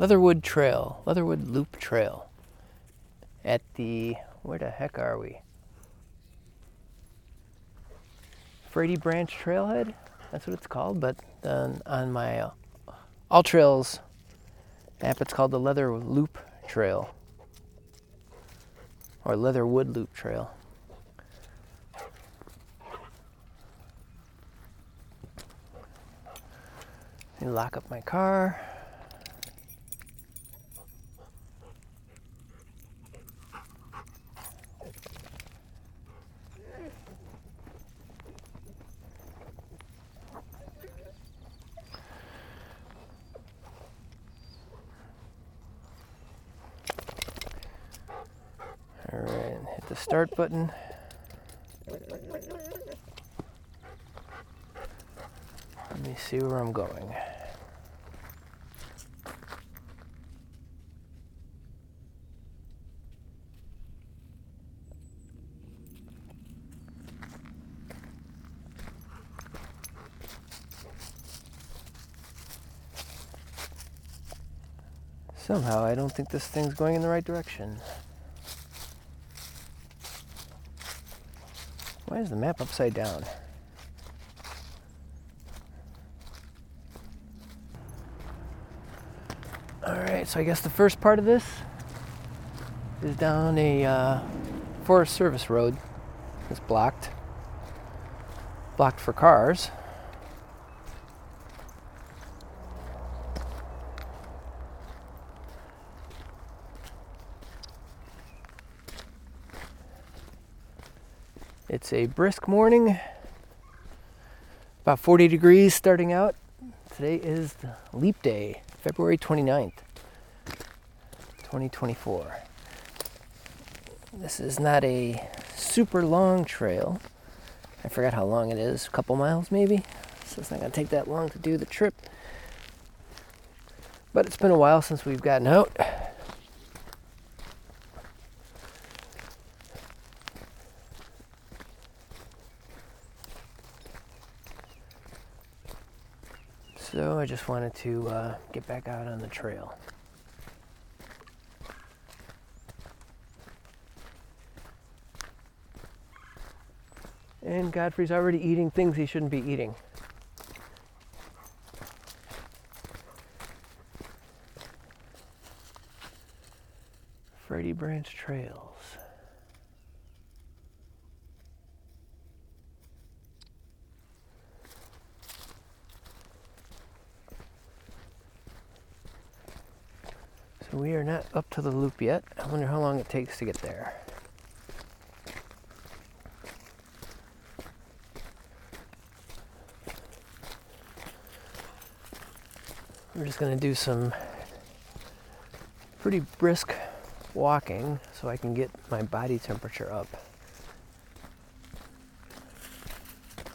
Leatherwood Trail, Leatherwood Loop Trail. At the where the heck are we? Frady Branch Trailhead. That's what it's called. But then on my uh, All Trails app, it's called the Leather Loop Trail or Leatherwood Loop Trail. Lock up my car. All right, hit the start button. Let me see where I'm going. Somehow, I don't think this thing's going in the right direction. Why is the map upside down? Alright, so I guess the first part of this is down a uh, Forest Service road. It's blocked. Blocked for cars. It's a brisk morning, about 40 degrees starting out. Today is leap day, February 29th, 2024. This is not a super long trail. I forgot how long it is, a couple miles maybe. So it's not going to take that long to do the trip. But it's been a while since we've gotten out. So I just wanted to uh, get back out on the trail. And Godfrey's already eating things he shouldn't be eating. Frady Branch Trails. We are not up to the loop yet. I wonder how long it takes to get there. We're just going to do some pretty brisk walking so I can get my body temperature up.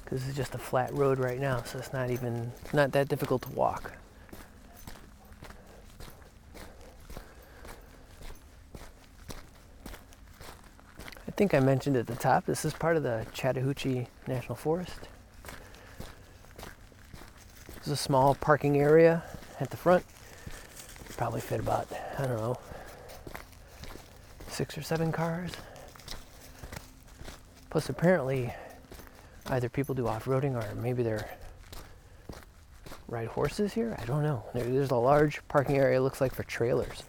Because is just a flat road right now, so it's not even not that difficult to walk. Think I mentioned at the top, this is part of the Chattahoochee National Forest. There's a small parking area at the front. Probably fit about, I don't know, six or seven cars. Plus, apparently, either people do off roading or maybe they're ride horses here. I don't know. There, there's a large parking area, looks like for trailers.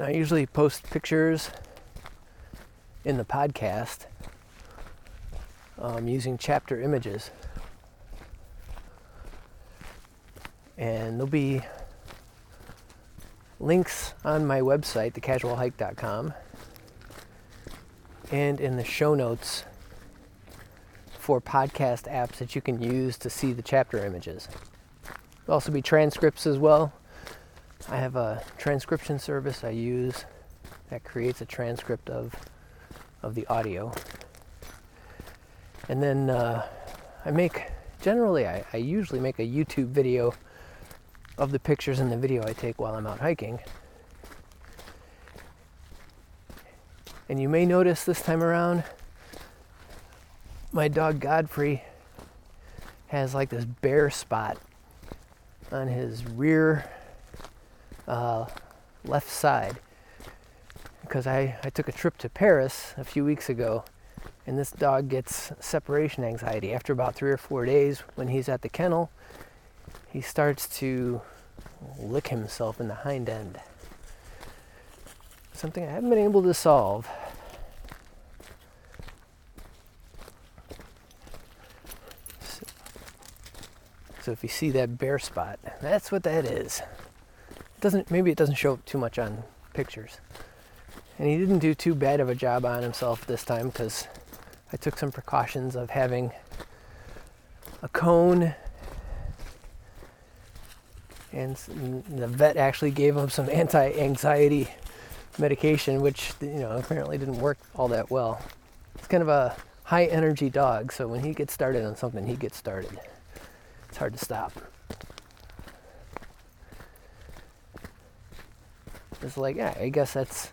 Now, I usually post pictures in the podcast um, using chapter images. And there'll be links on my website, thecasualhike.com, and in the show notes for podcast apps that you can use to see the chapter images. There'll also be transcripts as well. I have a transcription service I use that creates a transcript of, of the audio. And then uh, I make, generally, I, I usually make a YouTube video of the pictures in the video I take while I'm out hiking. And you may notice this time around, my dog Godfrey has like this bare spot on his rear uh, left side because I, I took a trip to Paris a few weeks ago and this dog gets separation anxiety. After about three or four days, when he's at the kennel, he starts to lick himself in the hind end. Something I haven't been able to solve. So if you see that bare spot, that's what that is. Doesn't maybe it doesn't show up too much on pictures. And he didn't do too bad of a job on himself this time because I took some precautions of having a cone. And the vet actually gave him some anti-anxiety medication which you know apparently didn't work all that well. It's kind of a high energy dog so when he gets started on something he gets started. It's hard to stop it's like yeah i guess that's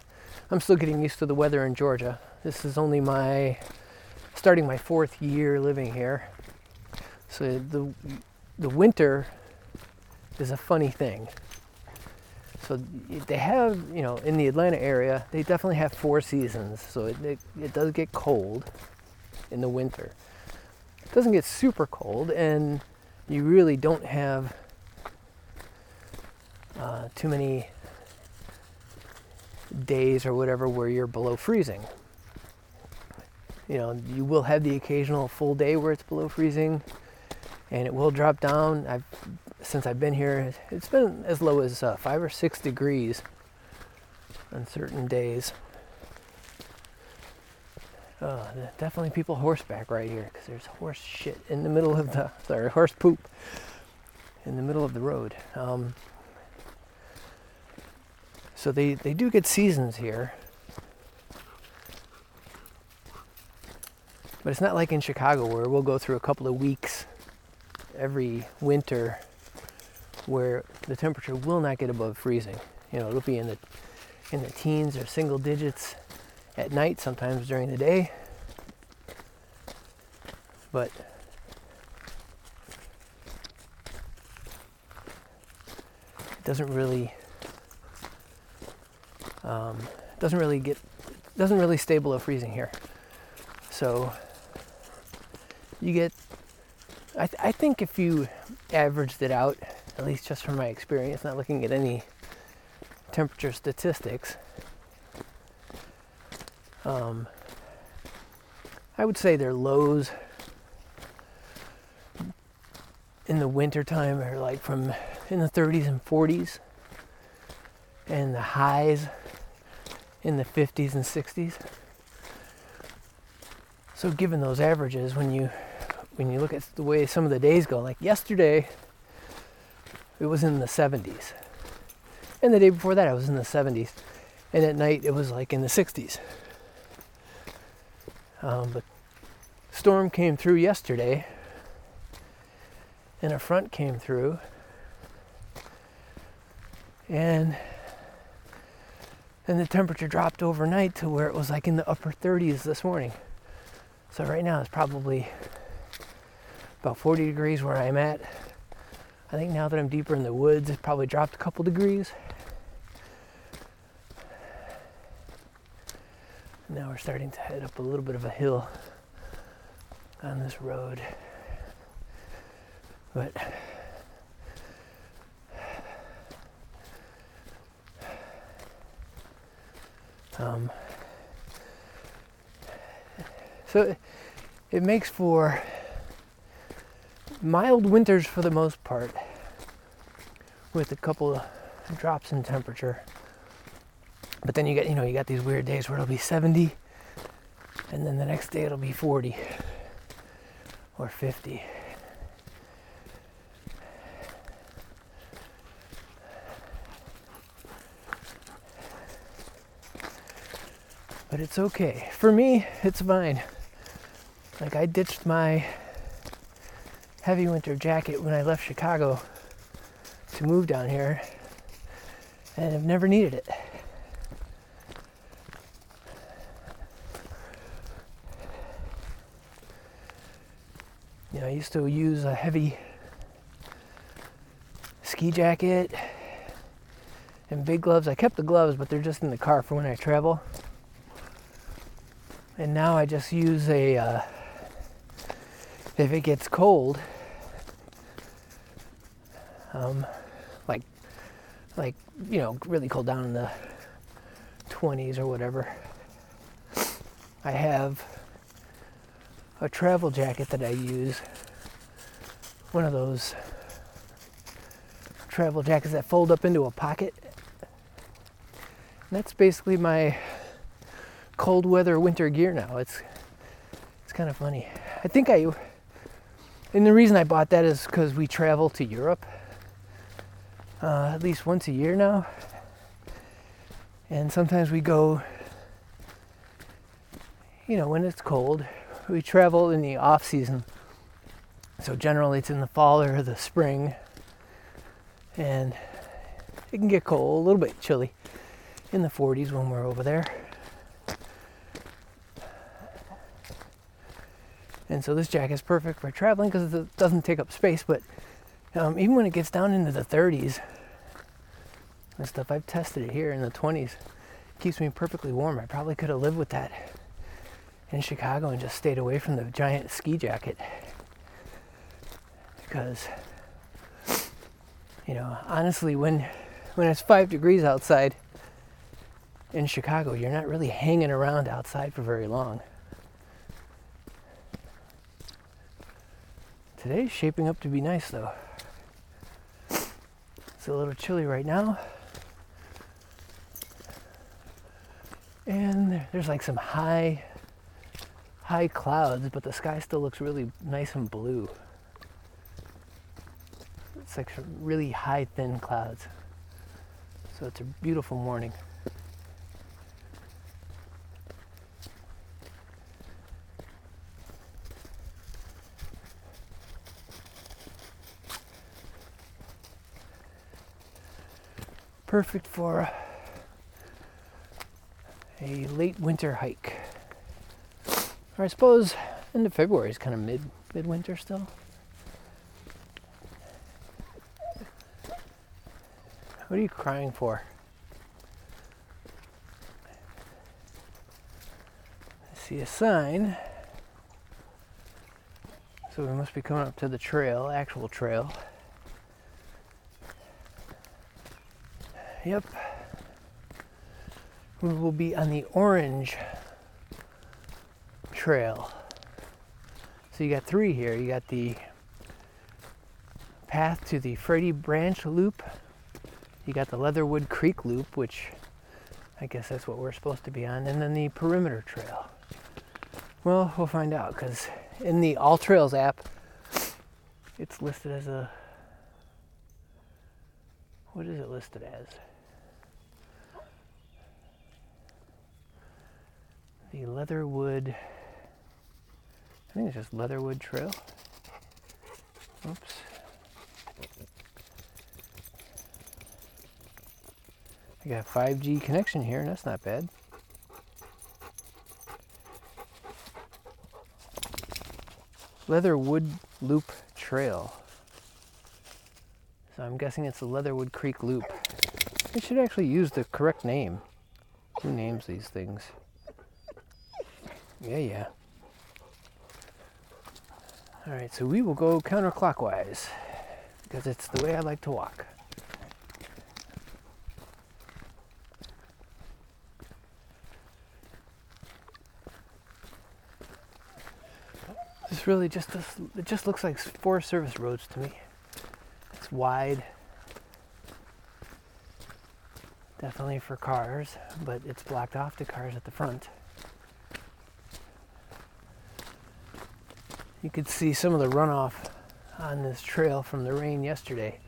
i'm still getting used to the weather in georgia this is only my starting my fourth year living here. So the the winter is a funny thing. So they have, you know, in the Atlanta area, they definitely have four seasons. So it, it, it does get cold in the winter. It doesn't get super cold, and you really don't have uh, too many days or whatever where you're below freezing you know, you will have the occasional full day where it's below freezing and it will drop down. I've since I've been here, it's been as low as uh, five or six degrees on certain days. Uh, definitely people horseback right here because there's horse shit in the middle of the sorry horse poop in the middle of the road. Um, so they they do get seasons here. But it's not like in Chicago where we'll go through a couple of weeks every winter where the temperature will not get above freezing. You know, it'll be in the in the teens or single digits at night, sometimes during the day. But it doesn't really um, doesn't really get doesn't really stay below freezing here. So you get I, th- I think if you averaged it out at least just from my experience not looking at any temperature statistics um, i would say their lows in the winter time are like from in the 30s and 40s and the highs in the 50s and 60s so given those averages when you when you look at the way some of the days go, like yesterday, it was in the 70s. And the day before that, it was in the 70s. And at night, it was like in the 60s. Um, but storm came through yesterday, and a front came through, and and the temperature dropped overnight to where it was like in the upper 30s this morning. So right now it's probably about 40 degrees where I'm at. I think now that I'm deeper in the woods, it's probably dropped a couple degrees. Now we're starting to head up a little bit of a hill on this road. But um, so it makes for mild winters for the most part, with a couple of drops in temperature. But then you get, you know, you got these weird days where it'll be 70, and then the next day it'll be 40 or 50. But it's okay. For me, it's fine. Like I ditched my heavy winter jacket when I left Chicago to move down here, and I've never needed it. You know, I used to use a heavy ski jacket and big gloves. I kept the gloves, but they're just in the car for when I travel. And now I just use a, uh, if it gets cold, um, like, like, you know, really cold down in the 20s or whatever, I have a travel jacket that I use. One of those travel jackets that fold up into a pocket. And that's basically my cold weather winter gear now. It's it's kind of funny. I think I and the reason I bought that is because we travel to Europe uh, at least once a year now, and sometimes we go. You know, when it's cold, we travel in the off season. So generally, it's in the fall or the spring, and it can get cold, a little bit chilly in the 40s when we're over there. And so this jacket is perfect for traveling because it doesn't take up space. But um, even when it gets down into the 30s and stuff, I've tested it here in the 20s. keeps me perfectly warm. I probably could have lived with that in Chicago and just stayed away from the giant ski jacket. Because, you know, honestly, when when it's five degrees outside in Chicago, you're not really hanging around outside for very long. Today's shaping up to be nice though. It's a little chilly right now. And there's like some high high clouds, but the sky still looks really nice and blue. It's like really high thin clouds. So it's a beautiful morning. Perfect for a late winter hike. Or I suppose end of February is kind of mid midwinter still. What are you crying for? I see a sign. So we must be coming up to the trail, actual trail. Yep. We will be on the orange trail. So you got three here. You got the path to the Frady Branch Loop. You got the Leatherwood Creek Loop, which I guess that's what we're supposed to be on, and then the Perimeter Trail. Well, we'll find out because in the All Trails app, it's listed as a. What is it listed as? The Leatherwood, I think it's just Leatherwood Trail. Oops. I got 5G connection here, and that's not bad. Leatherwood Loop Trail. So I'm guessing it's the Leatherwood Creek Loop. It should actually use the correct name. Who names these things? Yeah, yeah. All right, so we will go counterclockwise because it's the way I like to walk. This really just this, it just looks like Forest Service roads to me. It's wide, definitely for cars, but it's blocked off to cars at the front. You could see some of the runoff on this trail from the rain yesterday.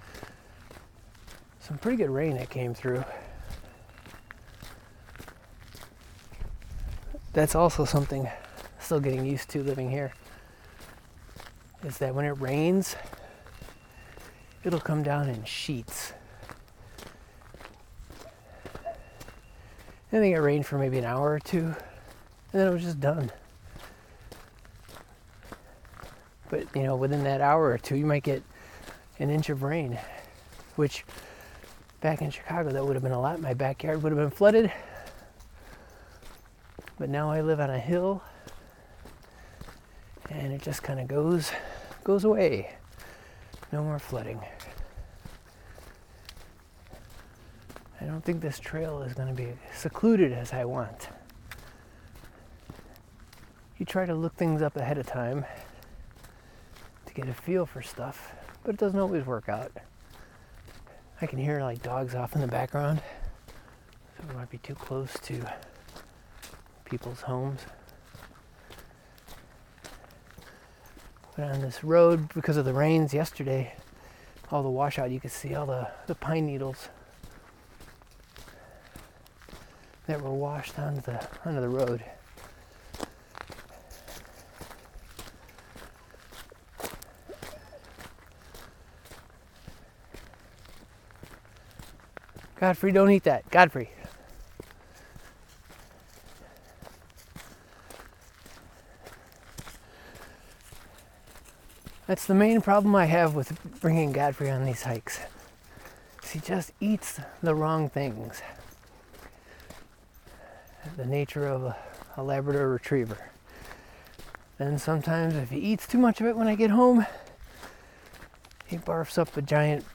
Some pretty good rain that came through. That's also something still getting used to living here. Is that when it rains, it'll come down in sheets. I think it rained for maybe an hour or two, and then it was just done. But you know, within that hour or two, you might get an inch of rain, which back in Chicago, that would have been a lot. My backyard would have been flooded. But now I live on a hill and it just kind of goes goes away. No more flooding. I don't think this trail is going to be secluded as I want. You try to look things up ahead of time get a feel for stuff, but it doesn't always work out. I can hear like dogs off in the background, so we might be too close to people's homes. But on this road, because of the rains yesterday, all the washout, you could see all the, the pine needles that were washed onto the onto the road. Godfrey, don't eat that. Godfrey. That's the main problem I have with bringing Godfrey on these hikes. He just eats the wrong things. The nature of a, a Labrador retriever. Then sometimes, if he eats too much of it when I get home, he barfs up a giant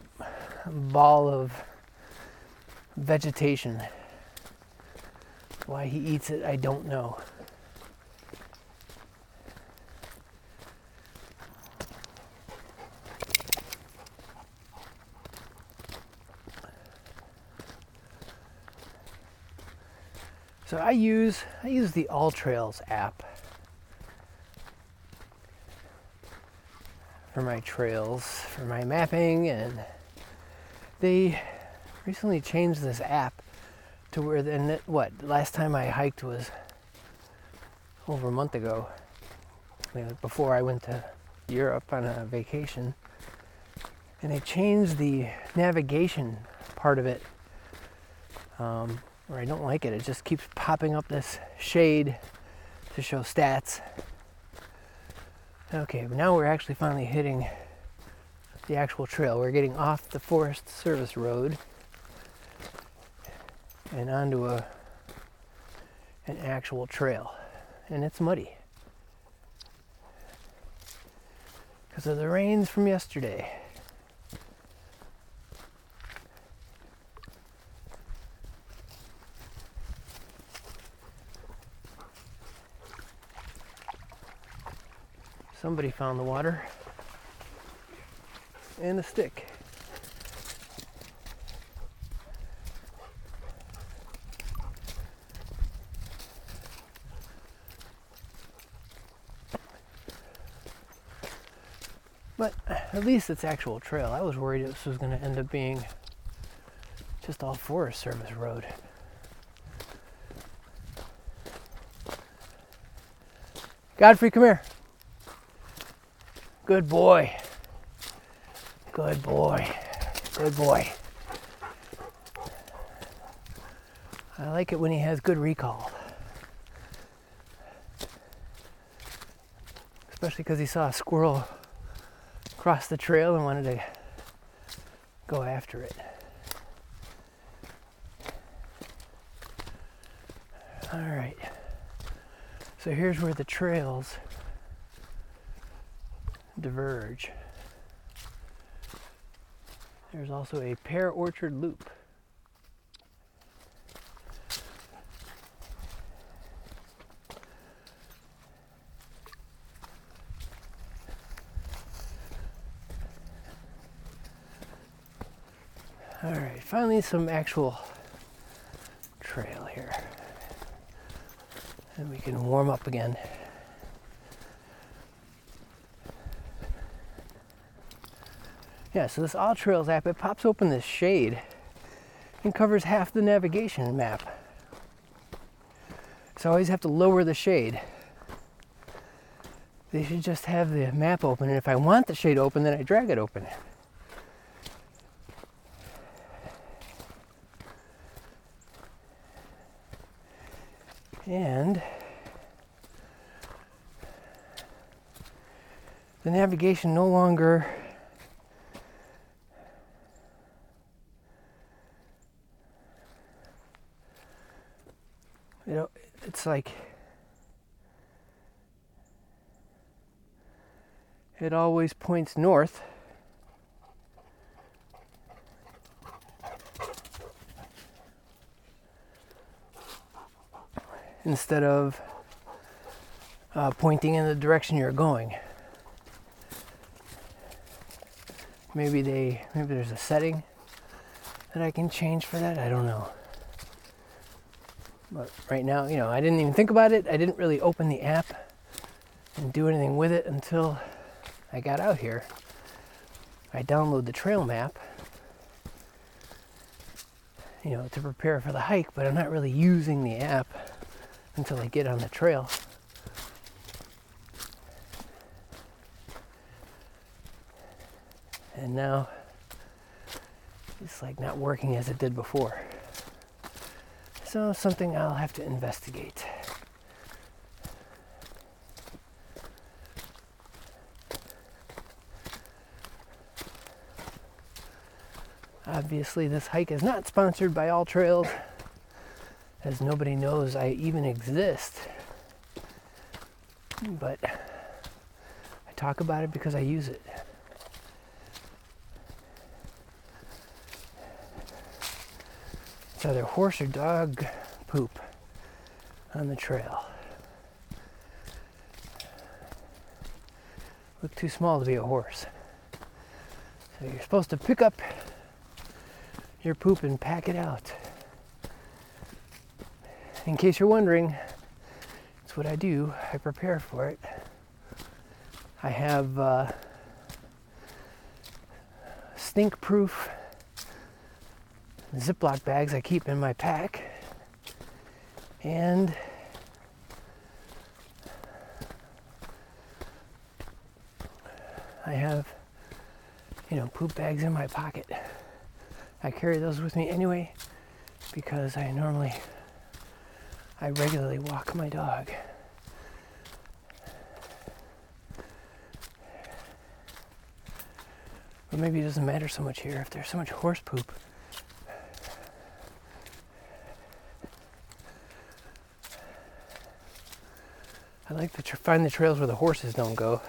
ball of vegetation. Why he eats it, I don't know. So I use I use the All Trails app for my trails, for my mapping, and they recently changed this app to where then what last time I hiked was over a month ago. Before I went to Europe on a vacation, and they changed the navigation part of it. Um, or I don't like it. It just keeps popping up this shade to show stats. Okay, but now we're actually finally hitting the actual trail. We're getting off the Forest Service Road and onto a an actual trail. And it's muddy. Because of the rains from yesterday. Somebody found the water and a stick. But at least it's actual trail. I was worried this was going to end up being just all Forest Service road. Godfrey, come here. Good boy. Good boy. Good boy. I like it when he has good recall. Especially because he saw a squirrel cross the trail and wanted to go after it. All right. So here's where the trails diverge. There's also a pear orchard loop. All right, finally some actual trail here. And we can warm up again. Yeah, so this All Trails app, it pops open this shade and covers half the navigation map. So I always have to lower the shade. They should just have the map open, and if I want the shade open, then I drag it open. And the navigation no longer you know it's like it always points north instead of uh, pointing in the direction you're going. Maybe they maybe there's a setting that I can change for that. I don't know. But right now, you know, I didn't even think about it. I didn't really open the app and do anything with it until I got out here. I download the trail map, you know, to prepare for the hike, but I'm not really using the app until I get on the trail. And now it's like not working as it did before. So, something I'll have to investigate. Obviously, this hike is not sponsored by AllTrails as nobody knows I even exist. But I talk about it because I use it. It's either horse or dog poop on the trail. Look too small to be a horse. So you're supposed to pick up your poop and pack it out in case you're wondering, it's what I do. I prepare for it. I have uh, stink proof Ziploc bags I keep in my pack. And I have, you know, poop bags in my pocket. I carry those with me anyway because I normally I regularly walk my dog. But maybe it doesn't matter so much here if there's so much horse poop. I like to tr- find the trails where the horses don't go.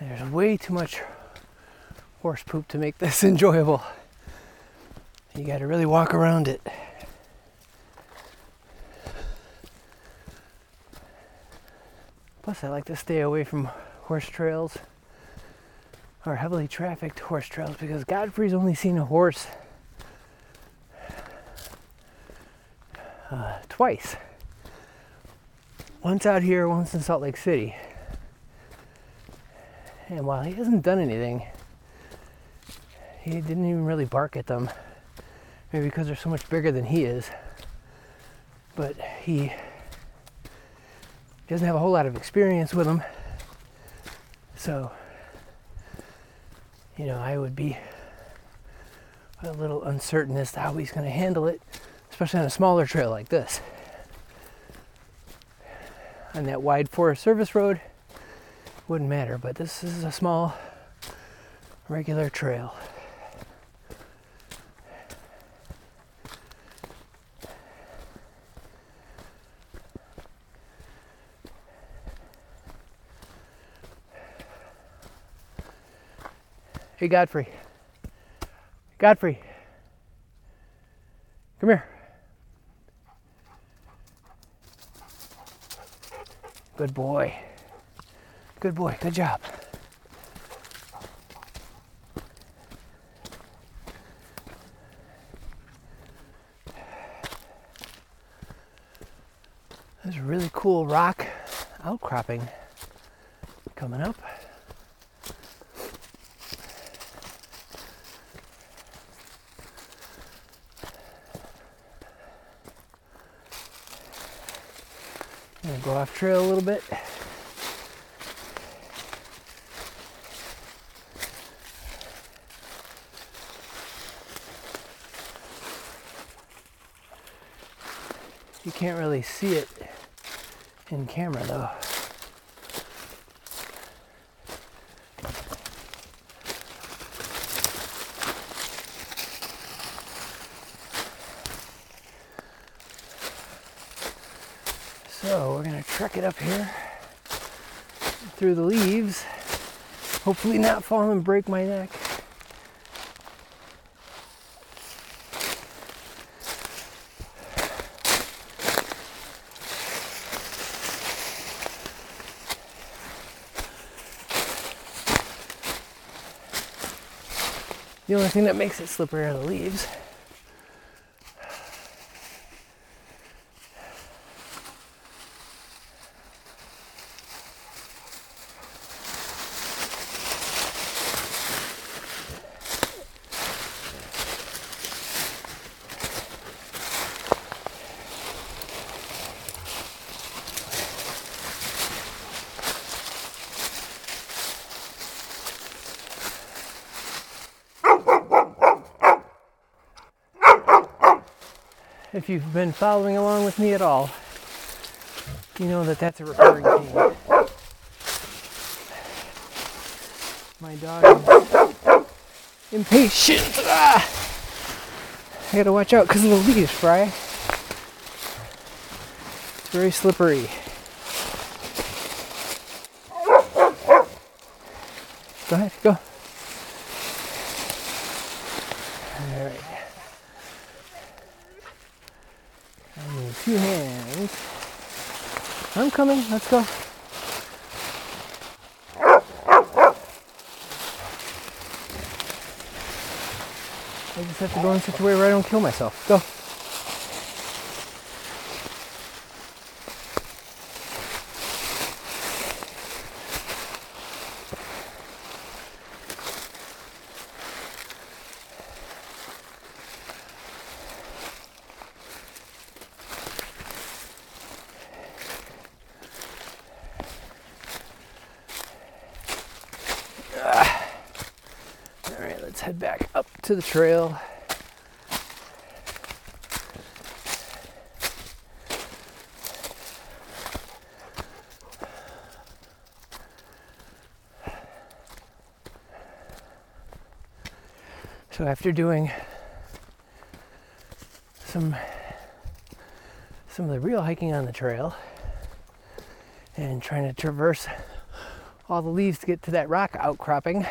There's way too much horse poop to make this enjoyable. You got to really walk around it. Plus, I like to stay away from horse trails or heavily trafficked horse trails because Godfrey's only seen a horse uh, twice. Once out here, once in Salt Lake City. And while he hasn't done anything, he didn't even really bark at them. Maybe because they're so much bigger than he is. But he doesn't have a whole lot of experience with them. So, you know, I would be a little uncertain as to how he's going to handle it, especially on a smaller trail like this. On that wide Forest Service road, wouldn't matter, but this is a small, regular trail. Hey, Godfrey. Godfrey. Come here. Good boy. Good boy. Good job. There's a really cool rock outcropping coming up. off trail a little bit. You can't really see it in camera though. It up here through the leaves. Hopefully not fall and break my neck. The only thing that makes it slippery are the leaves. If you've been following along with me at all, you know that that's a recurring theme. My dog is impatient. Ah! I gotta watch out because the leaves, Fry. It's very slippery. Go ahead, go. All right. I need two hands. I'm coming. Let's go. I just have to go in such a way where I don't kill myself. Go. All right, let's head back up to the trail. So after doing some some of the real hiking on the trail and trying to traverse all the leaves to get to that rock outcropping,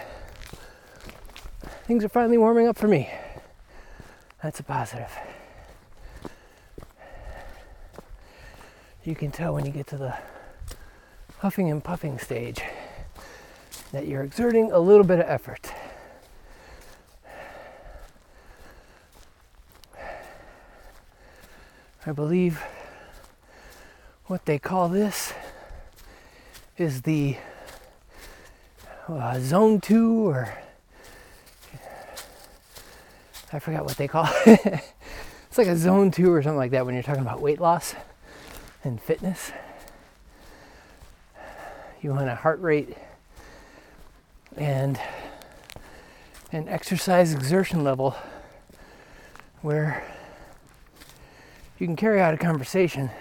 things are finally warming up for me. That's a positive. You can tell when you get to the huffing and puffing stage that you're exerting a little bit of effort. I believe what they call this is the uh, zone two or I forgot what they call it. it's like a zone two or something like that when you're talking about weight loss and fitness. You want a heart rate and an exercise exertion level where you can carry out a conversation,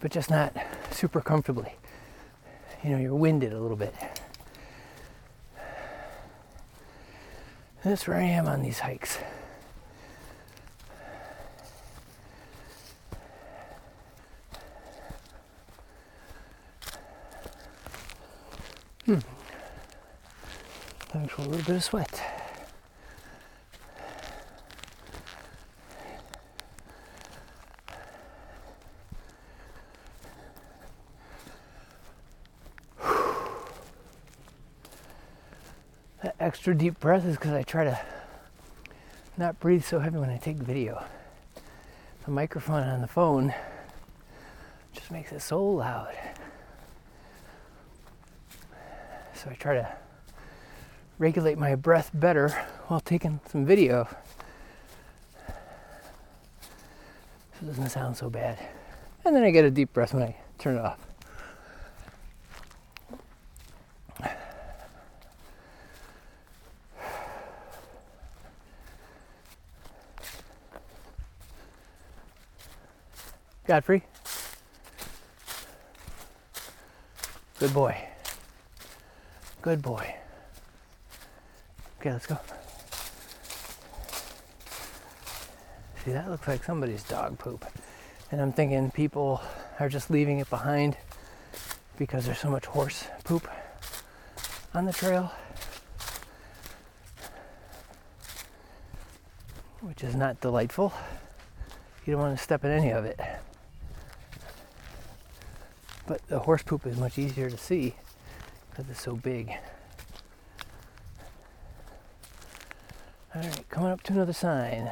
but just not super comfortably. You know, you're winded a little bit. That's where I am on these hikes. Hmm. Actually, a little bit of sweat. That extra deep breath is because I try to not breathe so heavy when I take video. The microphone on the phone just makes it so loud. So I try to regulate my breath better while taking some video. So it doesn't sound so bad. And then I get a deep breath when I turn it off. Godfrey. Good boy. Good boy. Okay, let's go. See, that looks like somebody's dog poop. And I'm thinking people are just leaving it behind because there's so much horse poop on the trail. Which is not delightful. You don't want to step in any of it. But the horse poop is much easier to see because it's so big. Alright, coming up to another sign.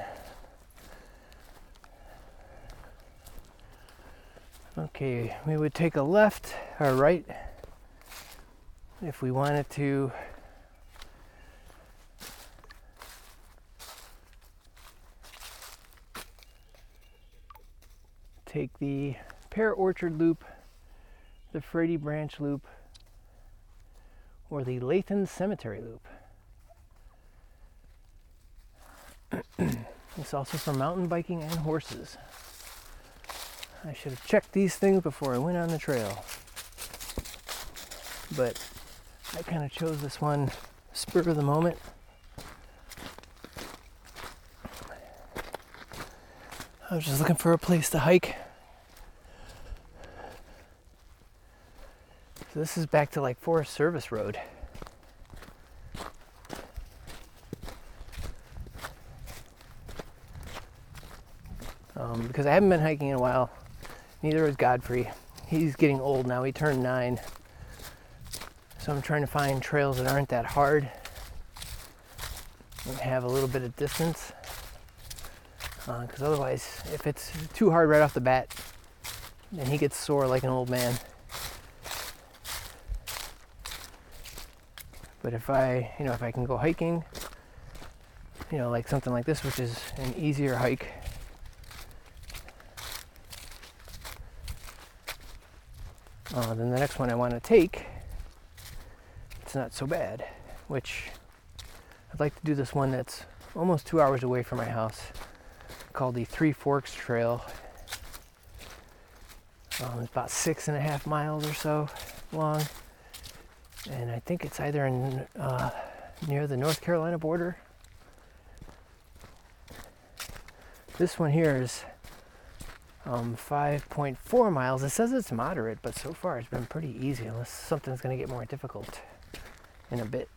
Okay, we would take a left or right if we wanted to take the Pear Orchard Loop, the Frady Branch Loop, or the Lathan Cemetery Loop. it's also for mountain biking and horses. I should have checked these things before I went on the trail. But I kind of chose this one spur of the moment. I was just looking for a place to hike. This is back to like Forest Service Road. Um, because I haven't been hiking in a while. Neither is Godfrey. He's getting old now. He turned nine. So I'm trying to find trails that aren't that hard and have a little bit of distance. Because uh, otherwise, if it's too hard right off the bat, then he gets sore like an old man. But if I, you know, if I can go hiking, you know, like something like this, which is an easier hike, uh, then the next one I want to take, it's not so bad. Which I'd like to do this one that's almost two hours away from my house, called the Three Forks Trail. Um, it's about six and a half miles or so long, and I think it's either in uh, near the North Carolina border. This one here is um, 5.4 miles. It says it's moderate, but so far it's been pretty easy unless something's going to get more difficult in a bit.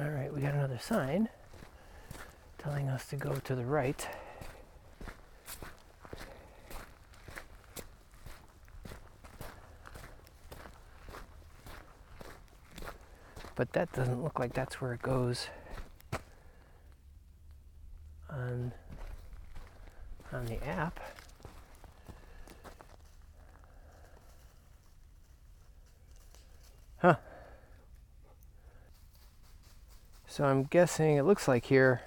All right, we got another sign telling us to go to the right. But that doesn't look like that's where it goes on on the app. Huh. So I'm guessing it looks like here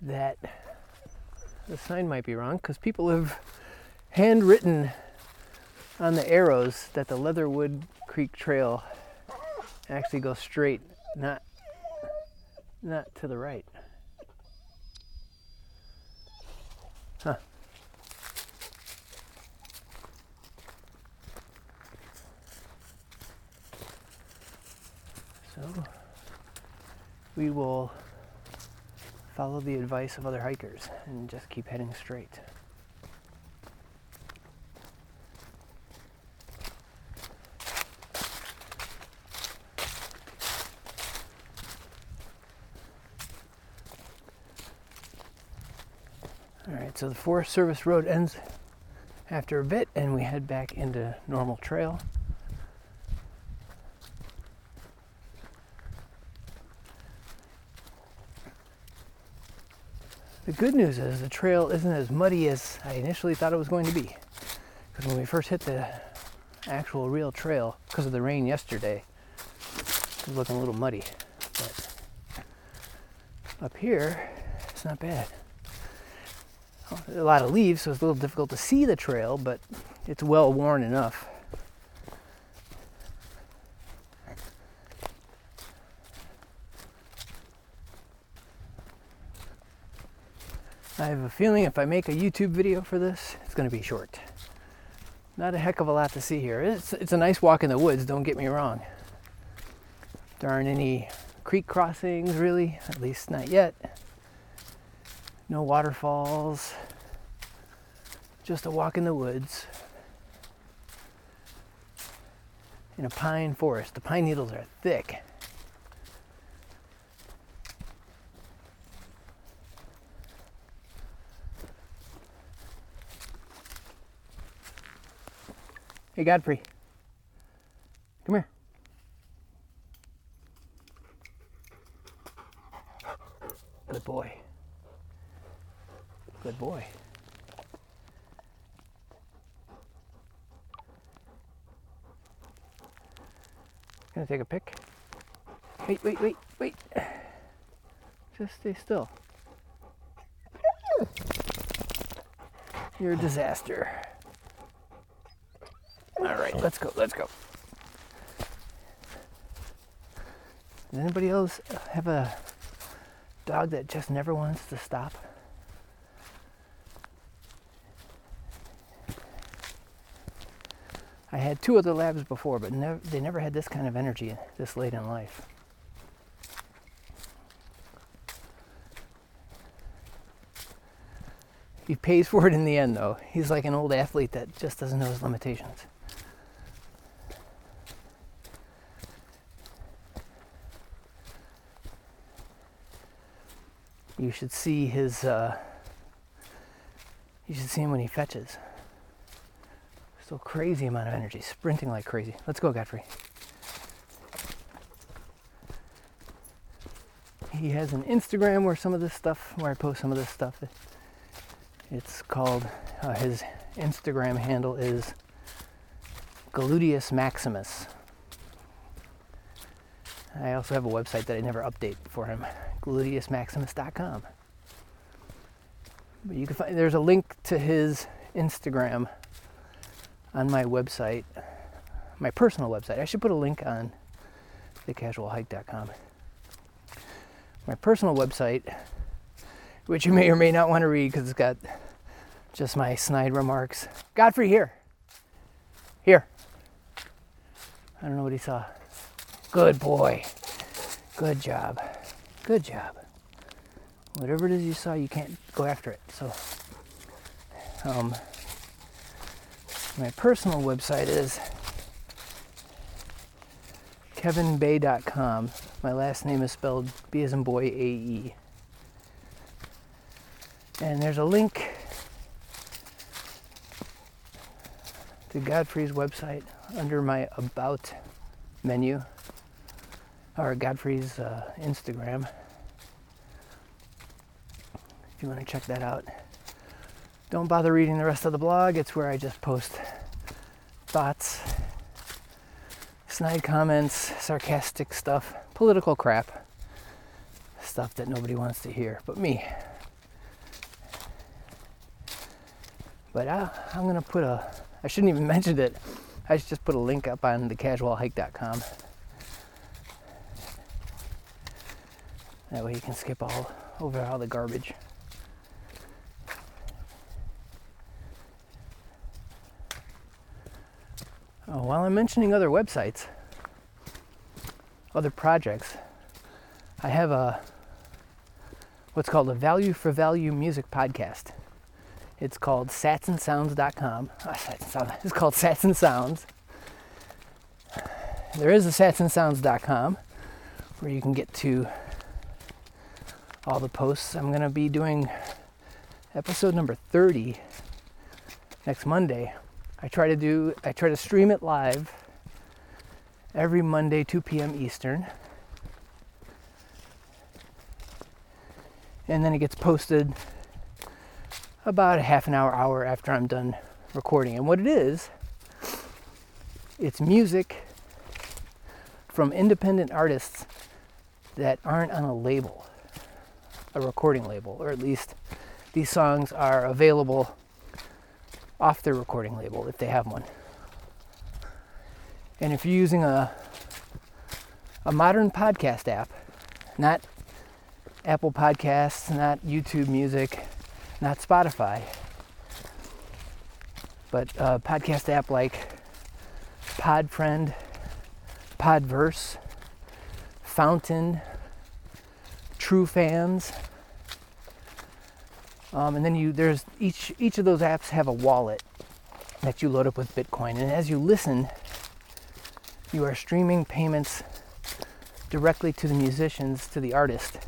that the sign might be wrong because people have handwritten on the arrows that the Leatherwood Creek Trail actually goes straight, not not to the right. Huh. So we will follow the advice of other hikers and just keep heading straight. All right, so the Forest Service Road ends after a bit and we head back into normal trail. The good news is the trail isn't as muddy as I initially thought it was going to be. Because when we first hit the actual real trail, because of the rain yesterday, it was looking a little muddy. But up here, it's not bad. A lot of leaves, so it's a little difficult to see the trail, but it's well worn enough. I have a feeling if I make a YouTube video for this, it's going to be short. Not a heck of a lot to see here. It's, it's a nice walk in the woods, don't get me wrong. There aren't any creek crossings really, at least not yet. No waterfalls. Just a walk in the woods. In a pine forest. The pine needles are thick. Hey, Godfrey. Come here. Good boy. Good boy. Gonna take a pic. Wait, wait, wait, wait. Just stay still. You're a disaster. All right, let's go, let's go. Does anybody else have a dog that just never wants to stop? I had two other labs before, but they never had this kind of energy this late in life. He pays for it in the end, though. He's like an old athlete that just doesn't know his limitations. You should see his. Uh, you should see him when he fetches. Still crazy amount of energy, sprinting like crazy. Let's go, Godfrey. He has an Instagram where some of this stuff, where I post some of this stuff. It's called, uh, his Instagram handle is Gluteus Maximus. I also have a website that I never update for him, gluteusmaximus.com. But you can find there's a link to his Instagram on my website, my personal website. I should put a link on thecasualhike.com. My personal website, which you may or may not want to read because it's got just my snide remarks. Godfrey, here. Here. I don't know what he saw. Good boy. Good job. Good job. Whatever it is you saw, you can't go after it. So, um, my personal website is kevinbae.com. My last name is spelled B as in boy A E. And there's a link to Godfrey's website under my About menu, or Godfrey's uh, Instagram. If you want to check that out. Don't bother reading the rest of the blog. It's where I just post thoughts, snide comments, sarcastic stuff, political crap, stuff that nobody wants to hear but me. But I, I'm going to put a, I shouldn't even mention it. I just put a link up on thecasualhike.com. That way you can skip all over all the garbage. Oh, while I'm mentioning other websites, other projects, I have a what's called a value for value music podcast. It's called satsandsounds.com. Oh, Sats Sounds. Ah, it's called Sats and Sounds. There is a satsandsounds.com where you can get to all the posts. I'm going to be doing episode number 30 next Monday I try to do I try to stream it live every Monday 2 p.m. Eastern. And then it gets posted about a half an hour hour after I'm done recording. And what it is, it's music from independent artists that aren't on a label, a recording label, or at least these songs are available off their recording label if they have one. And if you're using a a modern podcast app, not Apple Podcasts, not YouTube Music, not Spotify, but a podcast app like Podfriend, Podverse, Fountain, TrueFans, um, and then you there's each each of those apps have a wallet that you load up with Bitcoin, and as you listen, you are streaming payments directly to the musicians, to the artist,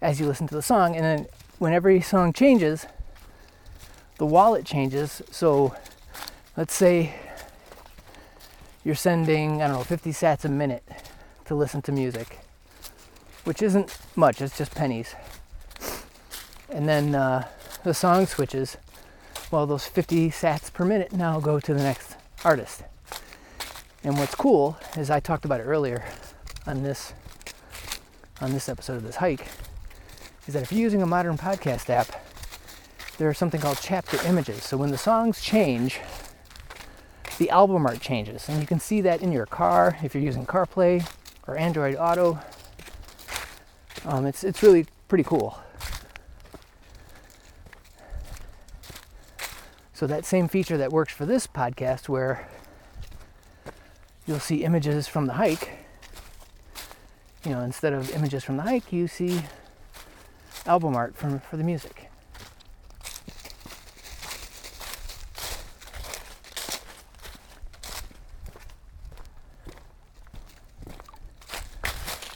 as you listen to the song. And then when every song changes, the wallet changes. So let's say you're sending, I don't know, 50 sats a minute to listen to music, which isn't much, it's just pennies. And then uh, the song switches. Well, those 50 sats per minute now go to the next artist. And what's cool is I talked about it earlier on this on this episode of this hike is that if you're using a modern podcast app, there's something called chapter images. So when the songs change, the album art changes, and you can see that in your car if you're using CarPlay or Android Auto. Um, it's it's really pretty cool. So that same feature that works for this podcast, where you'll see images from the hike you know, instead of images from the hike, you see album art from for the music.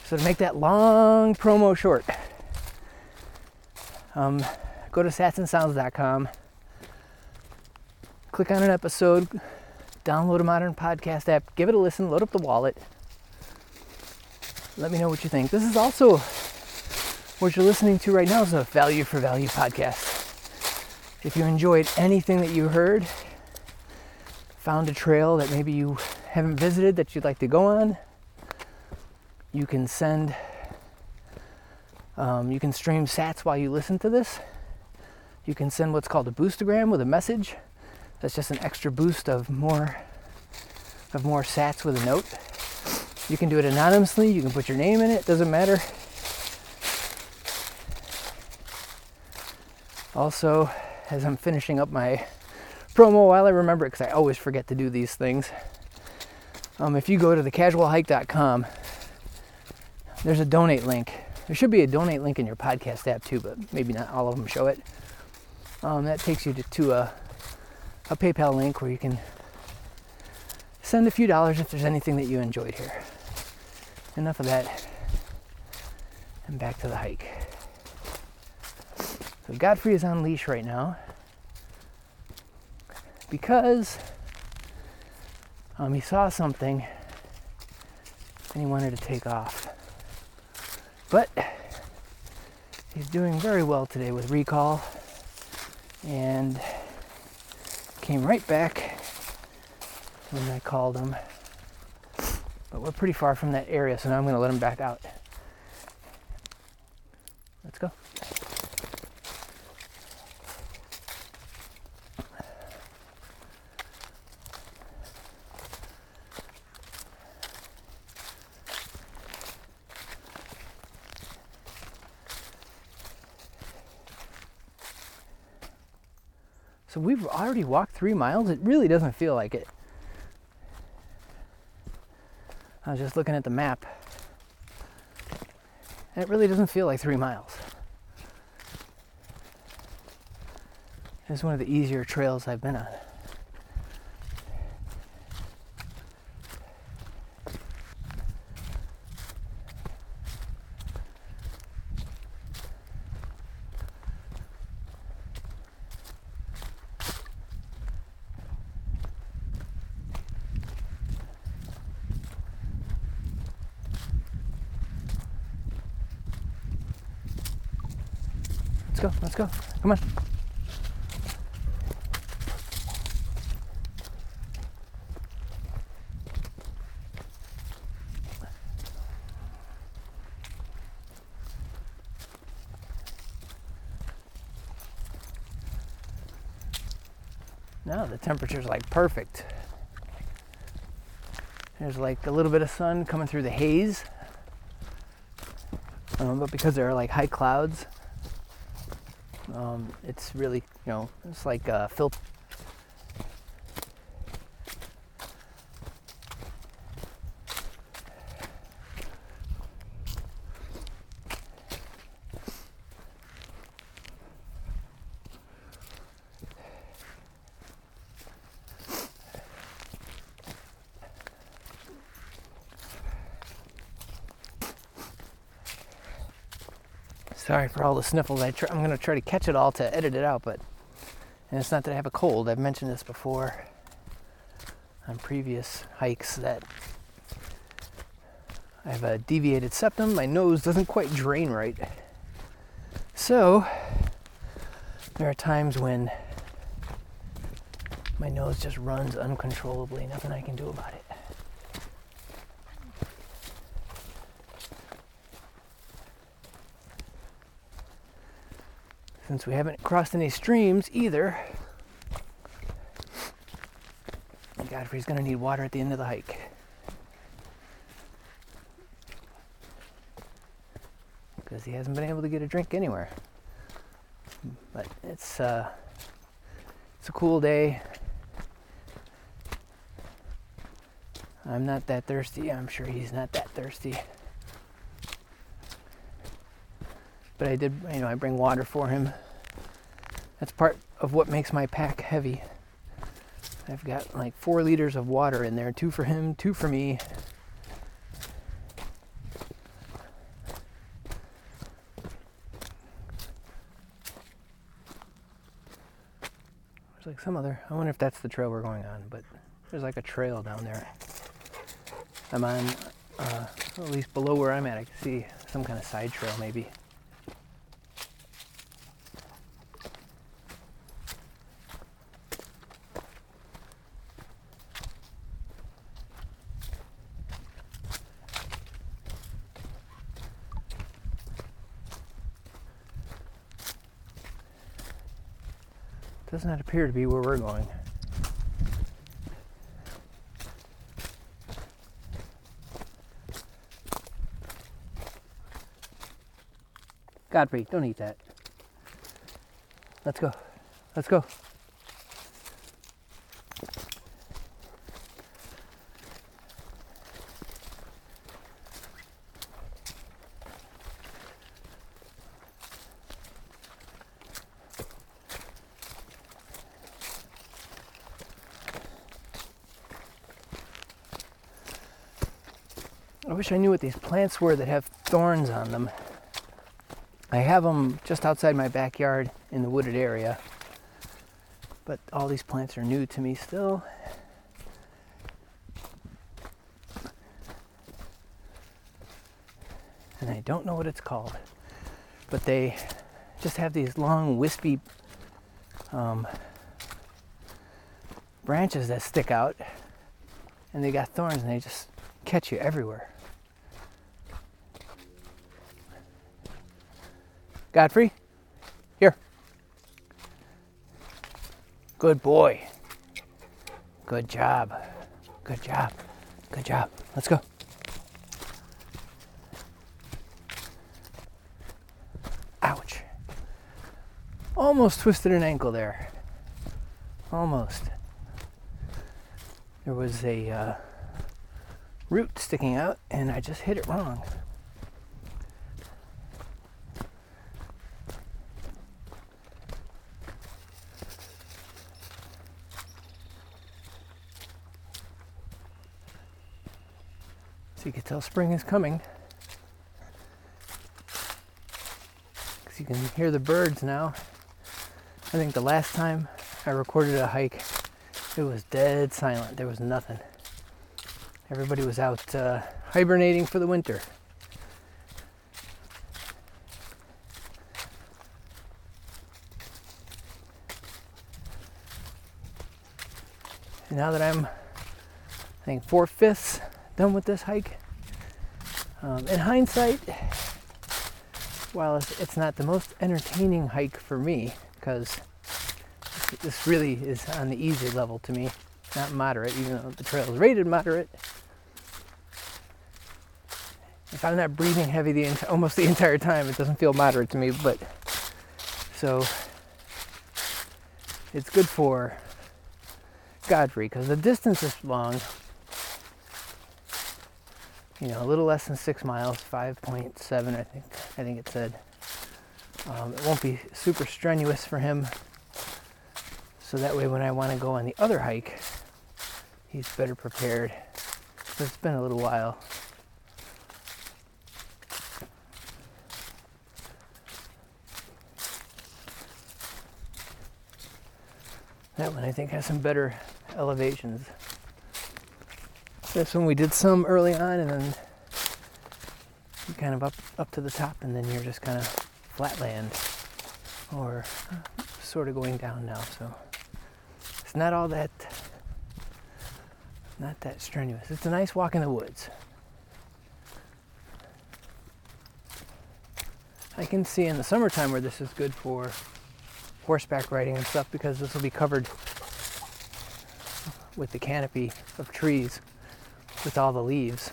So to make that long promo short, um, go to satsandsounds.com, click on an episode, download a modern podcast app, give it a listen, load up the wallet let me know what you think. This is also what you're listening to right now is a value for value podcast. If you enjoyed anything that you heard, found a trail that maybe you haven't visited that you'd like to go on, you can send, um, you can stream sats while you listen to this. You can send what's called a boostagram with a message. That's just an extra boost of more of more sats with a note. You can do it anonymously, you can put your name in it, doesn't matter. Also, as I'm finishing up my promo while I remember it, because I always forget to do these things. Um, if you go to thecasualhike.com, there's a donate link. There should be a donate link in your podcast app too, but maybe not all of them show it. Um, that takes you to, to a, a PayPal link where you can send a few dollars if there's anything that you enjoyed here enough of that and back to the hike. So Godfrey is on leash right now because um, he saw something and he wanted to take off. But he's doing very well today with recall and came right back when I called him but we're pretty far from that area, so now I'm going to let him back out. Let's go. So we've already walked three miles. It really doesn't feel like it. I was just looking at the map. And it really doesn't feel like three miles. It's one of the easier trails I've been on. Let's go, let's go. Come on. Now the temperature's like perfect. There's like a little bit of sun coming through the haze. Um, but because there are like high clouds, um, it's really, you know, it's like uh, fil- For all the sniffles. I am going to try to catch it all to edit it out, but and it's not that I have a cold. I've mentioned this before on previous hikes that I have a uh, deviated septum. My nose doesn't quite drain right. So there are times when my nose just runs uncontrollably. Nothing I can do about it. Since we haven't crossed any streams either. Godfrey's to need water at the end of the hike. Because he hasn't been able to get a drink anywhere. But it's uh, it's a cool day. I'm not that thirsty. I'm sure he's not that thirsty. But I did, you know, I bring water for him. That's part of what makes my pack heavy. I've got like four liters of water in there, two for him, two for me. There's like some other, I wonder if that's the trail we're going on, but there's like a trail down there. I'm on, uh, at least below where I'm at, I can see some kind of side trail maybe. Does not appear to be where we're going. Godfrey, don't eat that. Let's go. Let's go. Wish I knew what these plants were that have thorns on them. I have them just outside my backyard in the wooded area, but all these plants are new to me still. And I don't know what it's called, but they just have these long, wispy um, branches that stick out, and they got thorns, and they just catch you everywhere. Godfrey, here. Good boy. Good job. Good job. Good job. Let's go. Ouch. Almost twisted an ankle there. Almost. There was a uh, root sticking out, and I just hit it wrong. You can tell spring is coming. Because you can hear the birds now. I think the last time I recorded a hike, it was dead silent. There was nothing. Everybody was out uh, hibernating for the winter. now that I'm, I think, four fifths done with this hike. Um, in hindsight, while it's, not the most entertaining hike for me, because this really is on the easy level to me, not moderate, even though the trail is rated moderate. If I'm not breathing heavy the almost the entire time, it doesn't feel moderate to me. But so it's good for Godfrey because the distance is long. You know, a little less than six miles, 5.7, I think. I think it said. Um, it won't be super strenuous for him. So that way, when I want to go on the other hike, he's better prepared. So it's been a little while. That one I think has some better elevations. This one we did some early on and then kind of up up to the top and then you're just kind of flatland or sort of going down now so it's not all that not that strenuous. It's a nice walk in the woods. I can see in the summertime where this is good for horseback riding and stuff because this will be covered with the canopy of trees with all the leaves.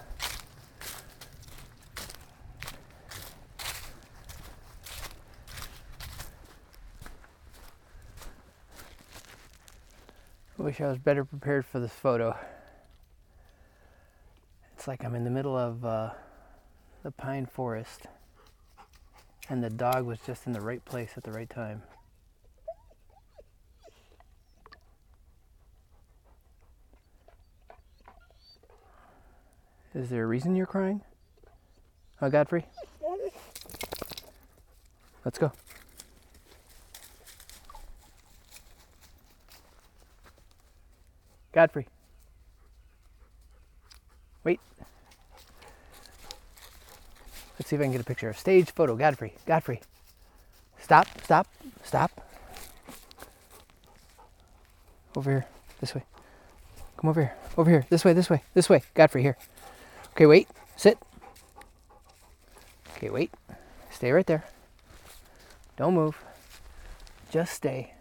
I wish I was better prepared for this photo. It's like I'm in the middle of uh, the pine forest and the dog was just in the right place at the right time. Is there a reason you're crying? Oh, Godfrey? Let's go. Godfrey. Wait. Let's see if I can get a picture. Of stage photo. Godfrey. Godfrey. Stop. Stop. Stop. Over here. This way. Come over here. Over here. This way. This way. This way. Godfrey, here. Okay, wait. Sit. Okay, wait. Stay right there. Don't move. Just stay.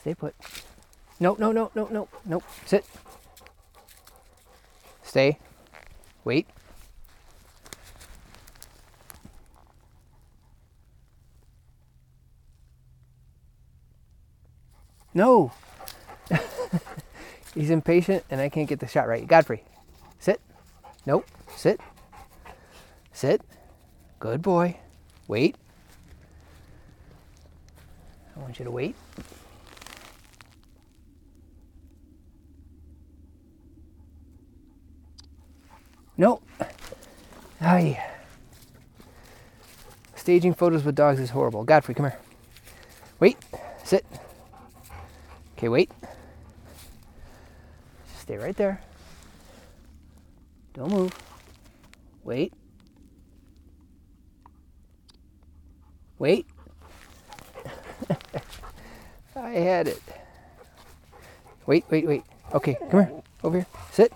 Stay put. No, no, no, no, no, no. Sit. Stay. Wait. No. He's impatient and I can't get the shot right. Godfrey, sit. Nope. Sit. Sit. Good boy. Wait. I want you to wait. No. Aye. Staging photos with dogs is horrible. Godfrey, come here. Wait. Sit. Okay, wait. Stay right there. Don't move. Wait. Wait. I had it. Wait, wait, wait. Okay, come here. Over here. Sit.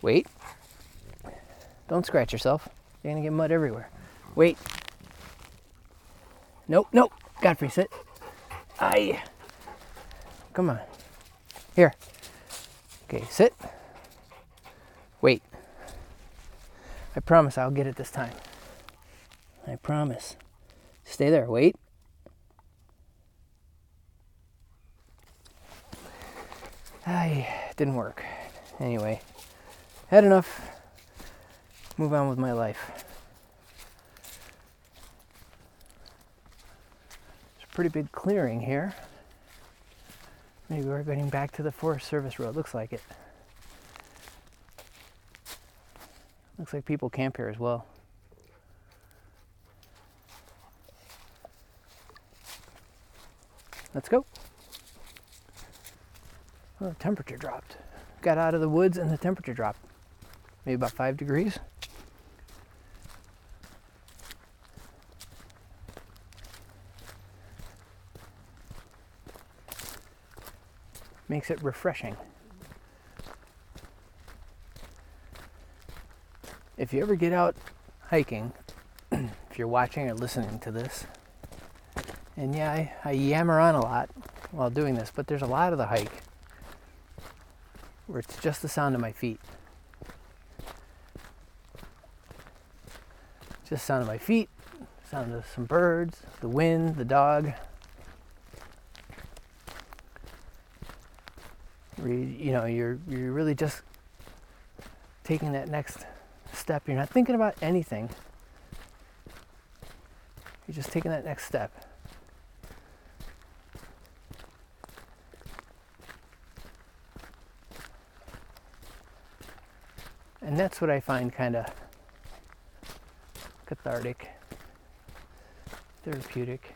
Wait. Don't scratch yourself. You're to get mud everywhere. Wait. Nope, nope. Godfrey, sit. I. Come on. Here. Okay, sit. Wait. I promise I'll get it this time. I promise. Stay there. Wait. I didn't work. Anyway, had enough. Move on with my life. It's a pretty big clearing here. Maybe we're getting back to the Forest Service Road. Looks like it. Looks like people camp here as well. Let's go. Oh, the temperature dropped. Got out of the woods and the temperature dropped. Maybe about five degrees. Makes it refreshing. If you ever get out hiking, if you're watching or listening to this, And yeah, I, I yammer on a lot while doing this, but there's a lot of the hike where it's just the sound of my feet. Just sound of my feet, sound of some birds, the wind, the dog. You know, you're you're really just taking that next step. You're not thinking about anything. You're just taking that next step. And that's what I find kind of cathartic, therapeutic.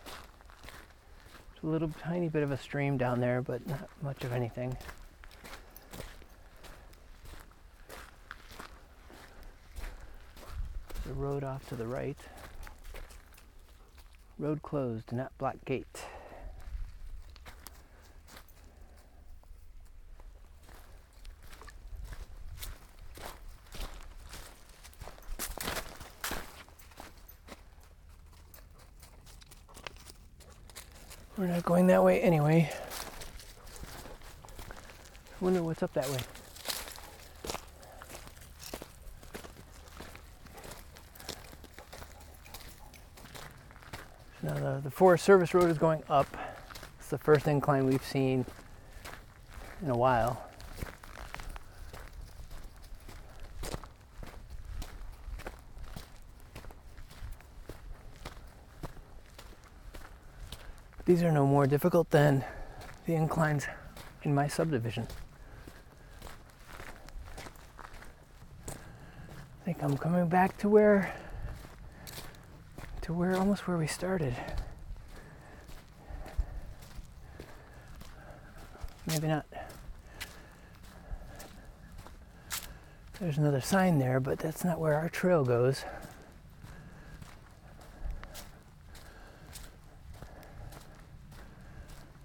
There's a little tiny bit of a stream down there, but not much of anything. The road off to the right. Road closed, not block gate. We're not going that way anyway. I wonder what's up that way. Now the, the Forest Service Road is going up. It's the first incline we've seen in a while. These are no more difficult than the inclines in my subdivision. I think I'm coming back to where to where almost where we started. Maybe not. There's another sign there, but that's not where our trail goes.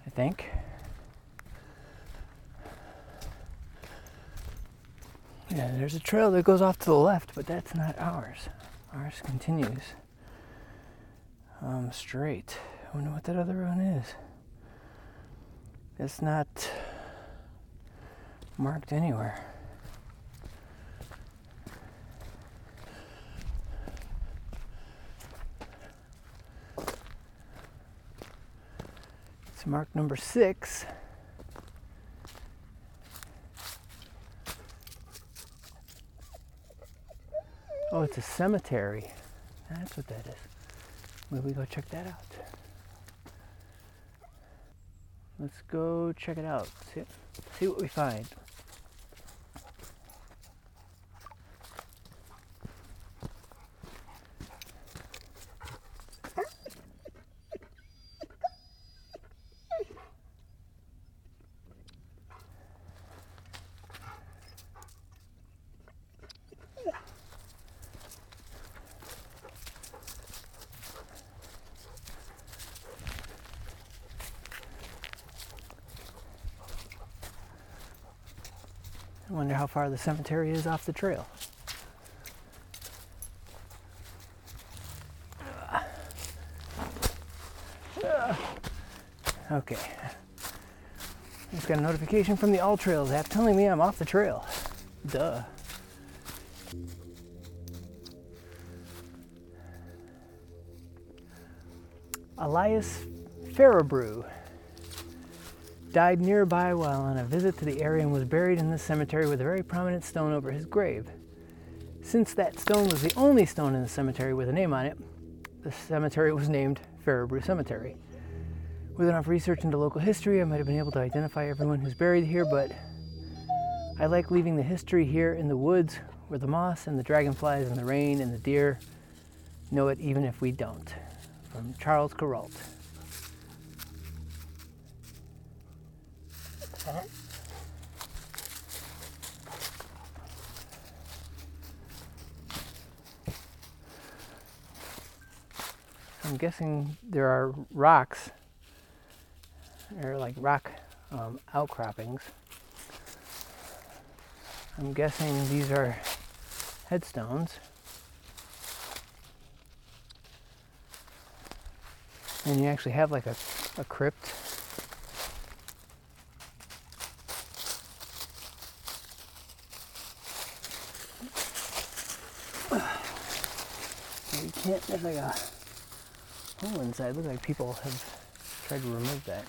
I think. Yeah, there's a trail that goes off to the left, but that's not ours. Ours continues um, straight. I wonder what that other one is. It's not marked anywhere. It's marked number six. Oh, it's a cemetery. That's what that is. Maybe we go check that out. Let's go check it out. See, see what we find. Far the cemetery is off the trail. Okay. I Just got a notification from the AllTrails app telling me I'm off the trail. Duh. Elias Ferabrew died nearby while on a visit to the area and was buried in the cemetery with a very prominent stone over his grave. Since that stone was the only stone in the cemetery with a name on it, the cemetery was named Ferabrew Cemetery. With enough research into local history, I might have been able to identify everyone who's buried here, but I like leaving the history here in the woods where the moss and the dragonflies and the rain and the deer know it even if we don't. From Charles Kuralt. I'm guessing there are rocks, or like rock um, outcroppings. I'm guessing these are headstones. And you actually have like a, a crypt. You there's like a hole inside. Look like people have tried to remove that.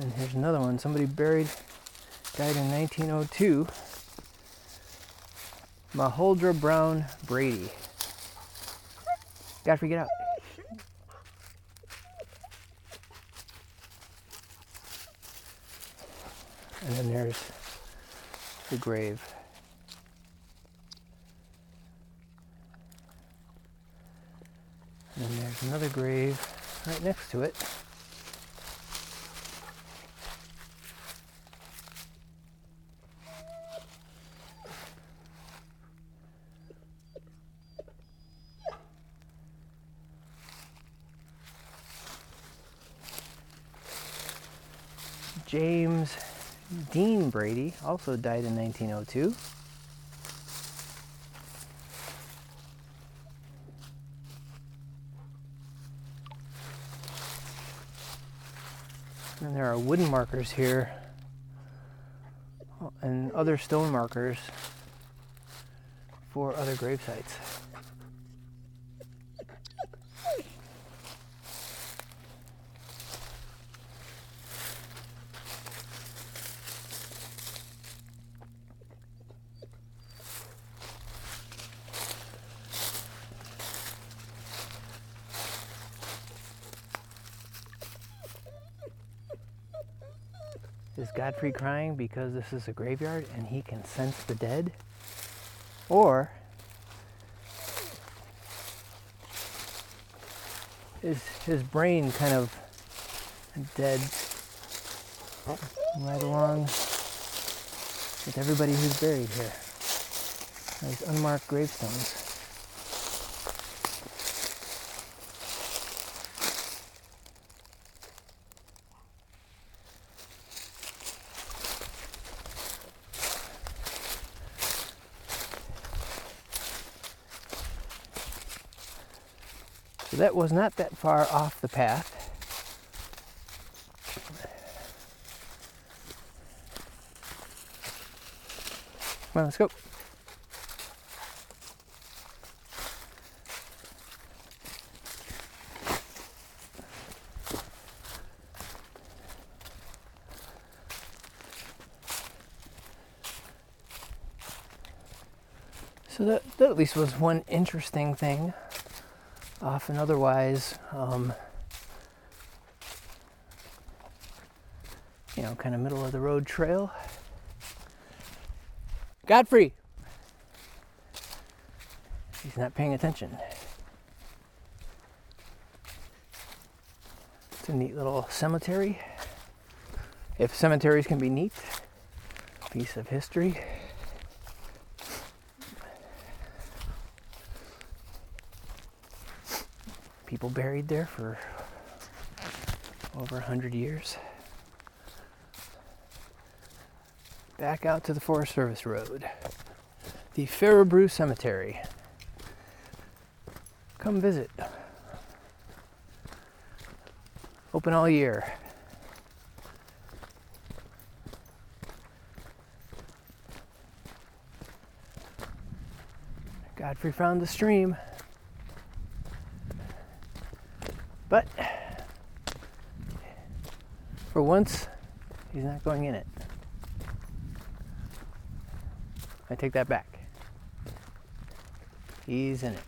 And here's another one. Somebody buried, died in 1902. Maholdra Brown Brady. Gotta get out. And then there's the grave. And then there's another grave right next to it. Dean Brady also died in 1902. And there are wooden markers here and other stone markers for other grave sites. Is Godfrey crying because this is a graveyard and he can sense the dead? Or is his brain kind of dead right along with everybody who's buried here? These unmarked gravestones. That was not that far off the path. Come on, let's go. So that, that at least was one interesting thing off and otherwise, um, you know, kind of middle of the road trail. Godfrey! He's not paying attention. It's a neat little cemetery. If cemeteries can be neat, piece of history. People buried there for over a hundred years. Back out to the Forest Service Road, the Ferabrew Cemetery. Come visit. Open all year. Godfrey found the stream. But for once, he's not going in it. I take that back. He's in it.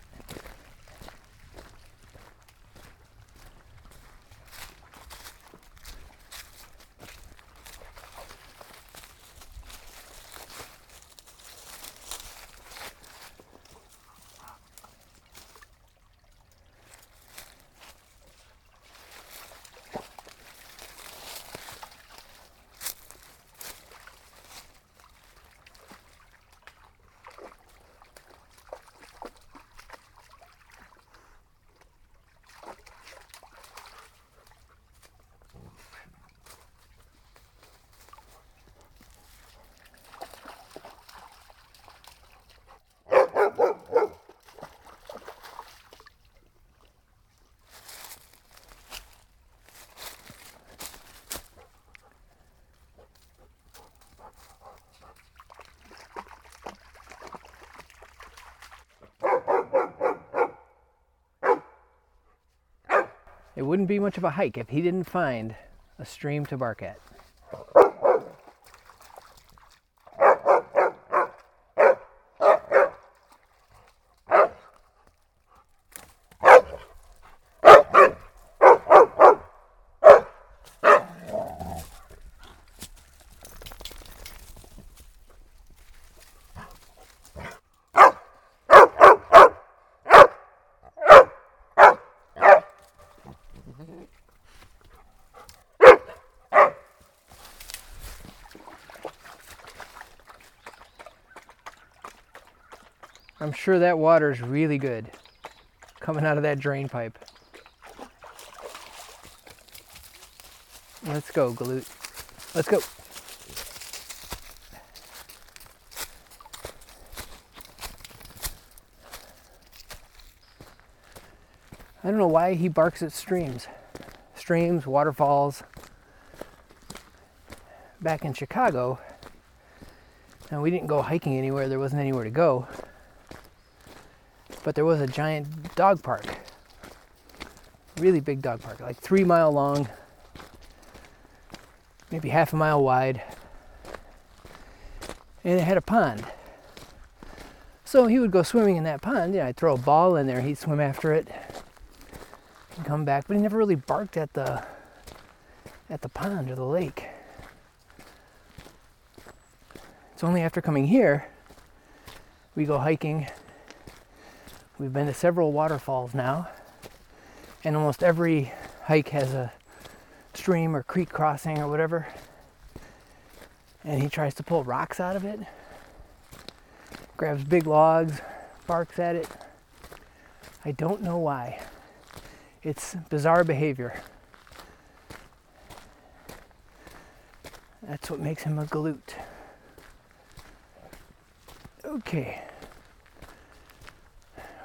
Wouldn't be much of a hike if he didn't find a stream to bark at. Sure that water is really good coming out of that drain pipe. Let's go, Galoot. Let's go. I don't know why he barks at streams. Streams, waterfalls. Back in Chicago, now we didn't go hiking anywhere, there wasn't anywhere to go but there was a giant dog park. Really big dog park, like three mile long, maybe half a mile wide. And it had a pond. So he would go swimming in that pond. Yeah, I'd throw a ball in there, he'd swim after it and come back, but he never really barked at the at the pond or the lake. It's only after coming here we go hiking We've been to several waterfalls now, and almost every hike has a stream or creek crossing or whatever. And he tries to pull rocks out of it, grabs big logs, barks at it. I don't know why. It's bizarre behavior. That's what makes him a galoot. Okay.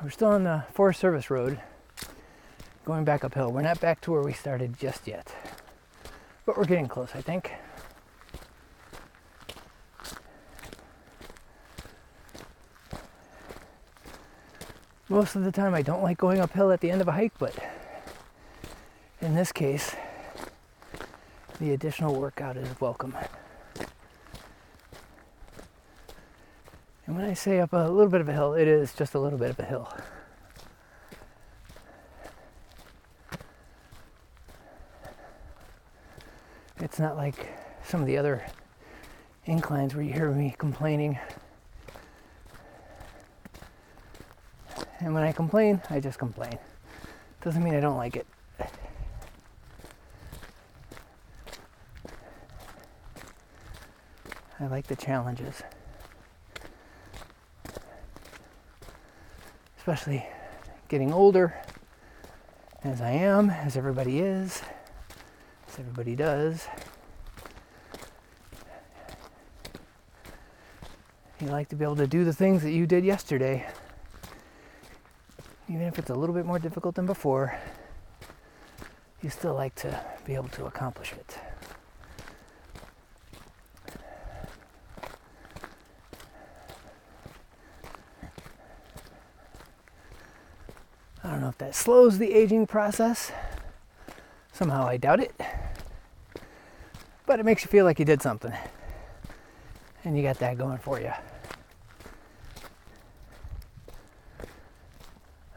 We're still on the Forest Service Road, going back uphill. We're not back to where we started just yet, but we're getting close, I think. Most of the time, I don't like going uphill at the end of a hike, but in this case, the additional workout is welcome. When I say up a little bit of a hill, it is just a little bit of a hill. It's not like some of the other inclines where you hear me complaining. And when I complain, I just complain. Doesn't mean I don't like it. I like the challenges. Especially getting older as I am, as everybody is, as everybody does. You like to be able to do the things that you did yesterday, even if it's a little bit more difficult than before. You still like to be able to accomplish it. know if that slows the aging process. Somehow I doubt it. But it makes you feel like you did something. And you got that going for you.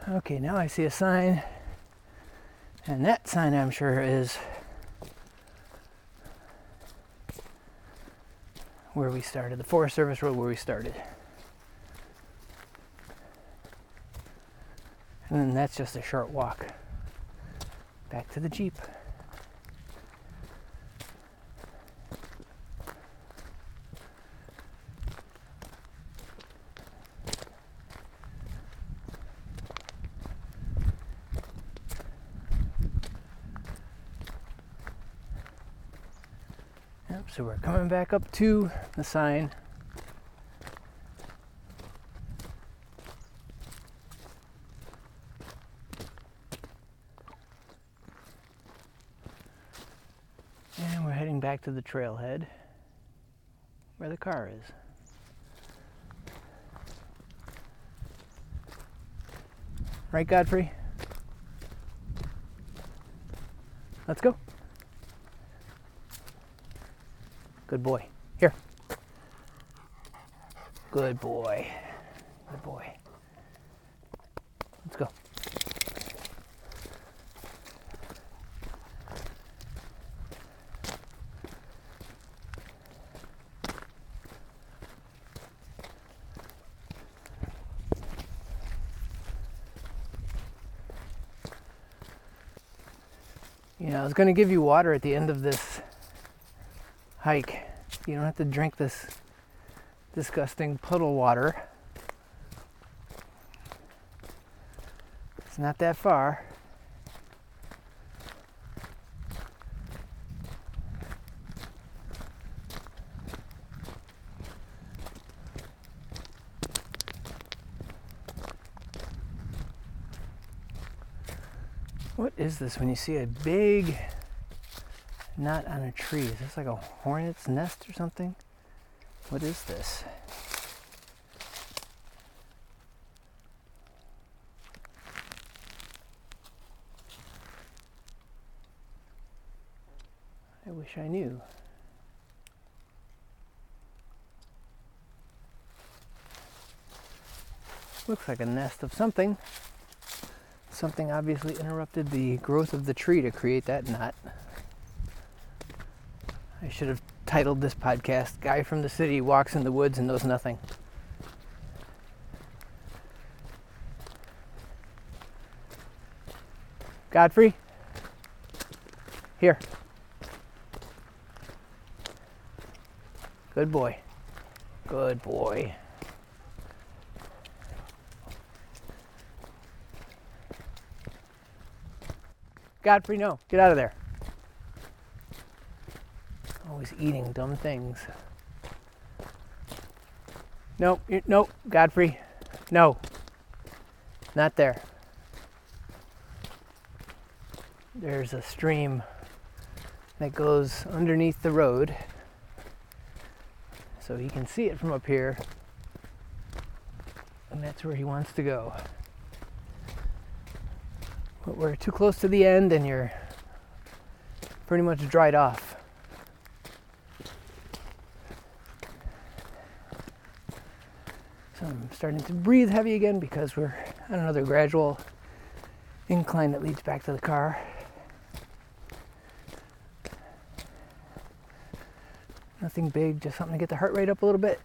Okay, now I see a sign. And that sign I'm sure is where we started, the Forest Service Road where we started. And then that's just a short walk back to the Jeep. Yep, so we're coming back up to the sign back to the trailhead where the car is. Right, Godfrey? Let's go. Good boy. Here. Good boy. Good boy. Was going to give you water at the end of this hike. You don't have to drink this disgusting puddle water. It's not that far. What is this when you see a big knot on a tree? Is this like a hornet's nest or something? What is this? I wish I knew. Looks like a nest of something. Something obviously interrupted the growth of the tree to create that knot. I should have titled this podcast Guy from the City Walks in the Woods and Knows Nothing. Godfrey? Here. Good boy. Good boy. Godfrey, no. Get out of there. Always eating dumb things. Nope, nope, Godfrey. No. Not there. There's a stream that goes underneath the road. So he can see it from up here. And that's where he wants to go. We're too close to the end and you're pretty much dried off. So I'm starting to breathe heavy again because we're on another gradual incline that leads back to the car. Nothing big, just something to get the heart rate up a little bit.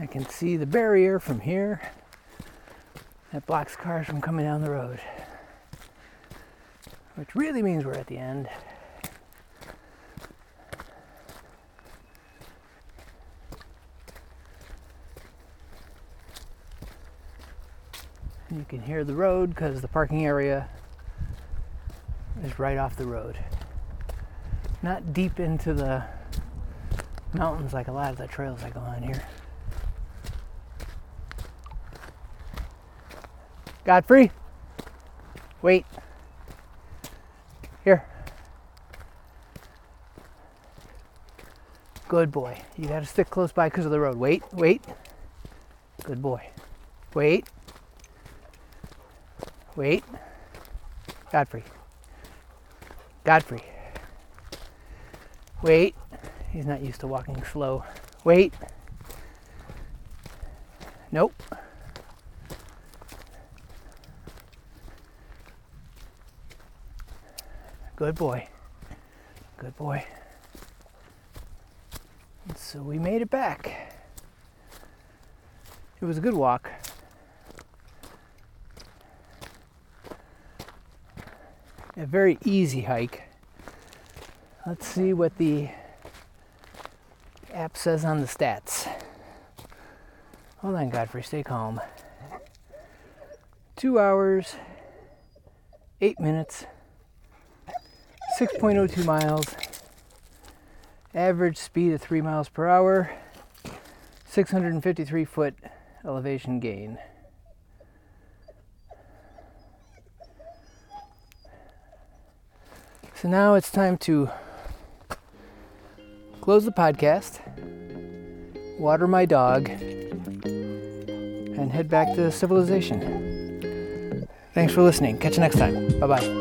I can see the barrier from here that blocks cars from coming down the road. Which really means we're at the end. You can hear the road because the parking area is right off the road. Not deep into the mountains like a lot of the trails that go on here. Godfrey, wait. Here. Good boy. You got to stick close by because of the road. Wait, wait. Good boy. Wait. Wait. Godfrey. Godfrey. Wait. He's not used to walking slow. Wait. Nope. Good boy. Good boy. And so we made it back. It was a good walk. A very easy hike. Let's see what the app says on the stats. Hold on, Godfrey, stay calm. Two hours, eight minutes, 6.02 miles, average speed of 3 miles per hour, 653 foot elevation gain. So now it's time to close the podcast, water my dog, and head back to civilization. Thanks for listening. Catch you next time. Bye bye.